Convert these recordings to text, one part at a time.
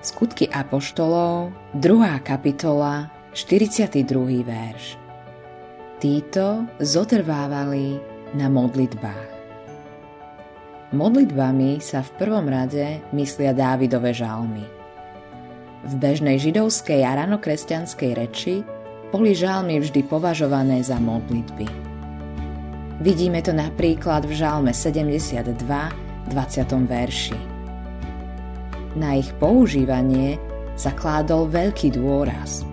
Skutky Apoštolov, 2. kapitola, 42. verš. Títo zotrvávali na modlitbách. Modlitbami sa v prvom rade myslia Dávidove žalmy. V bežnej židovskej a ranokresťanskej reči boli žalmy vždy považované za modlitby. Vidíme to napríklad v žalme 72, 20. verši. Na ich používanie sa kládol veľký dôraz.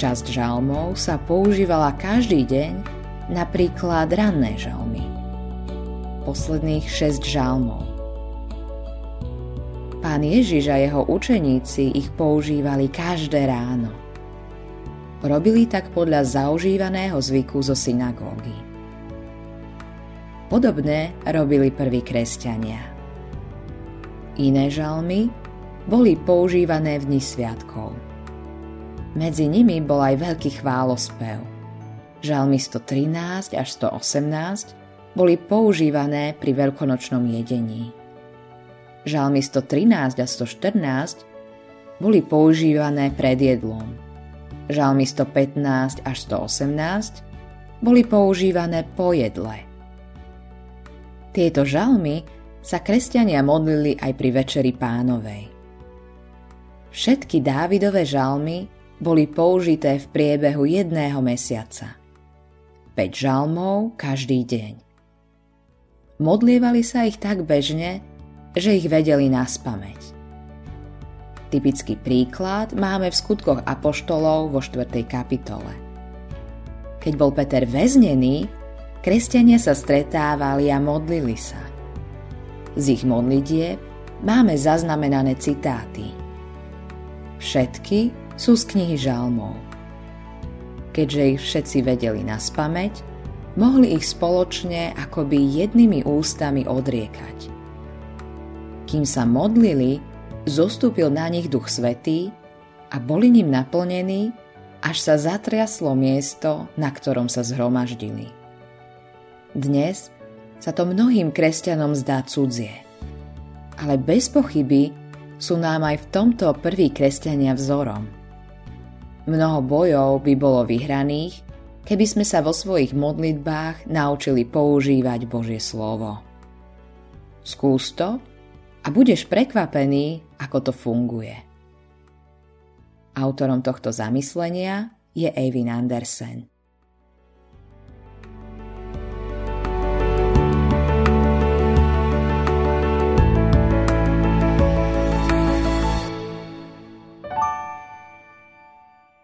Časť žalmov sa používala každý deň, napríklad ranné žalmy. Posledných 6 žalmov. Pán Ježiš a jeho učeníci ich používali každé ráno. Robili tak podľa zaužívaného zvyku zo synagógy. Podobné robili prví kresťania – Iné žalmy boli používané v dni sviatkov. Medzi nimi bol aj veľký chválospev. Žalmy 113 až 118 boli používané pri veľkonočnom jedení. Žalmy 113 a 114 boli používané pred jedlom. Žalmy 115 až 118 boli používané po jedle. Tieto žalmy sa kresťania modlili aj pri Večeri pánovej. Všetky Dávidové žalmy boli použité v priebehu jedného mesiaca. 5 žalmov každý deň. Modlievali sa ich tak bežne, že ich vedeli na spameť. Typický príklad máme v skutkoch Apoštolov vo 4. kapitole. Keď bol Peter väznený, kresťania sa stretávali a modlili sa – z ich modlitieb máme zaznamenané citáty. Všetky sú z knihy žalmov. Keďže ich všetci vedeli na spameť, mohli ich spoločne akoby jednými ústami odriekať. Kým sa modlili, zostúpil na nich Duch Svetý a boli ním naplnení, až sa zatriaslo miesto, na ktorom sa zhromaždili. Dnes sa to mnohým kresťanom zdá cudzie. Ale bez pochyby sú nám aj v tomto prví kresťania vzorom. Mnoho bojov by bolo vyhraných, keby sme sa vo svojich modlitbách naučili používať Božie slovo. Skús to a budeš prekvapený, ako to funguje. Autorom tohto zamyslenia je Eivin Andersen.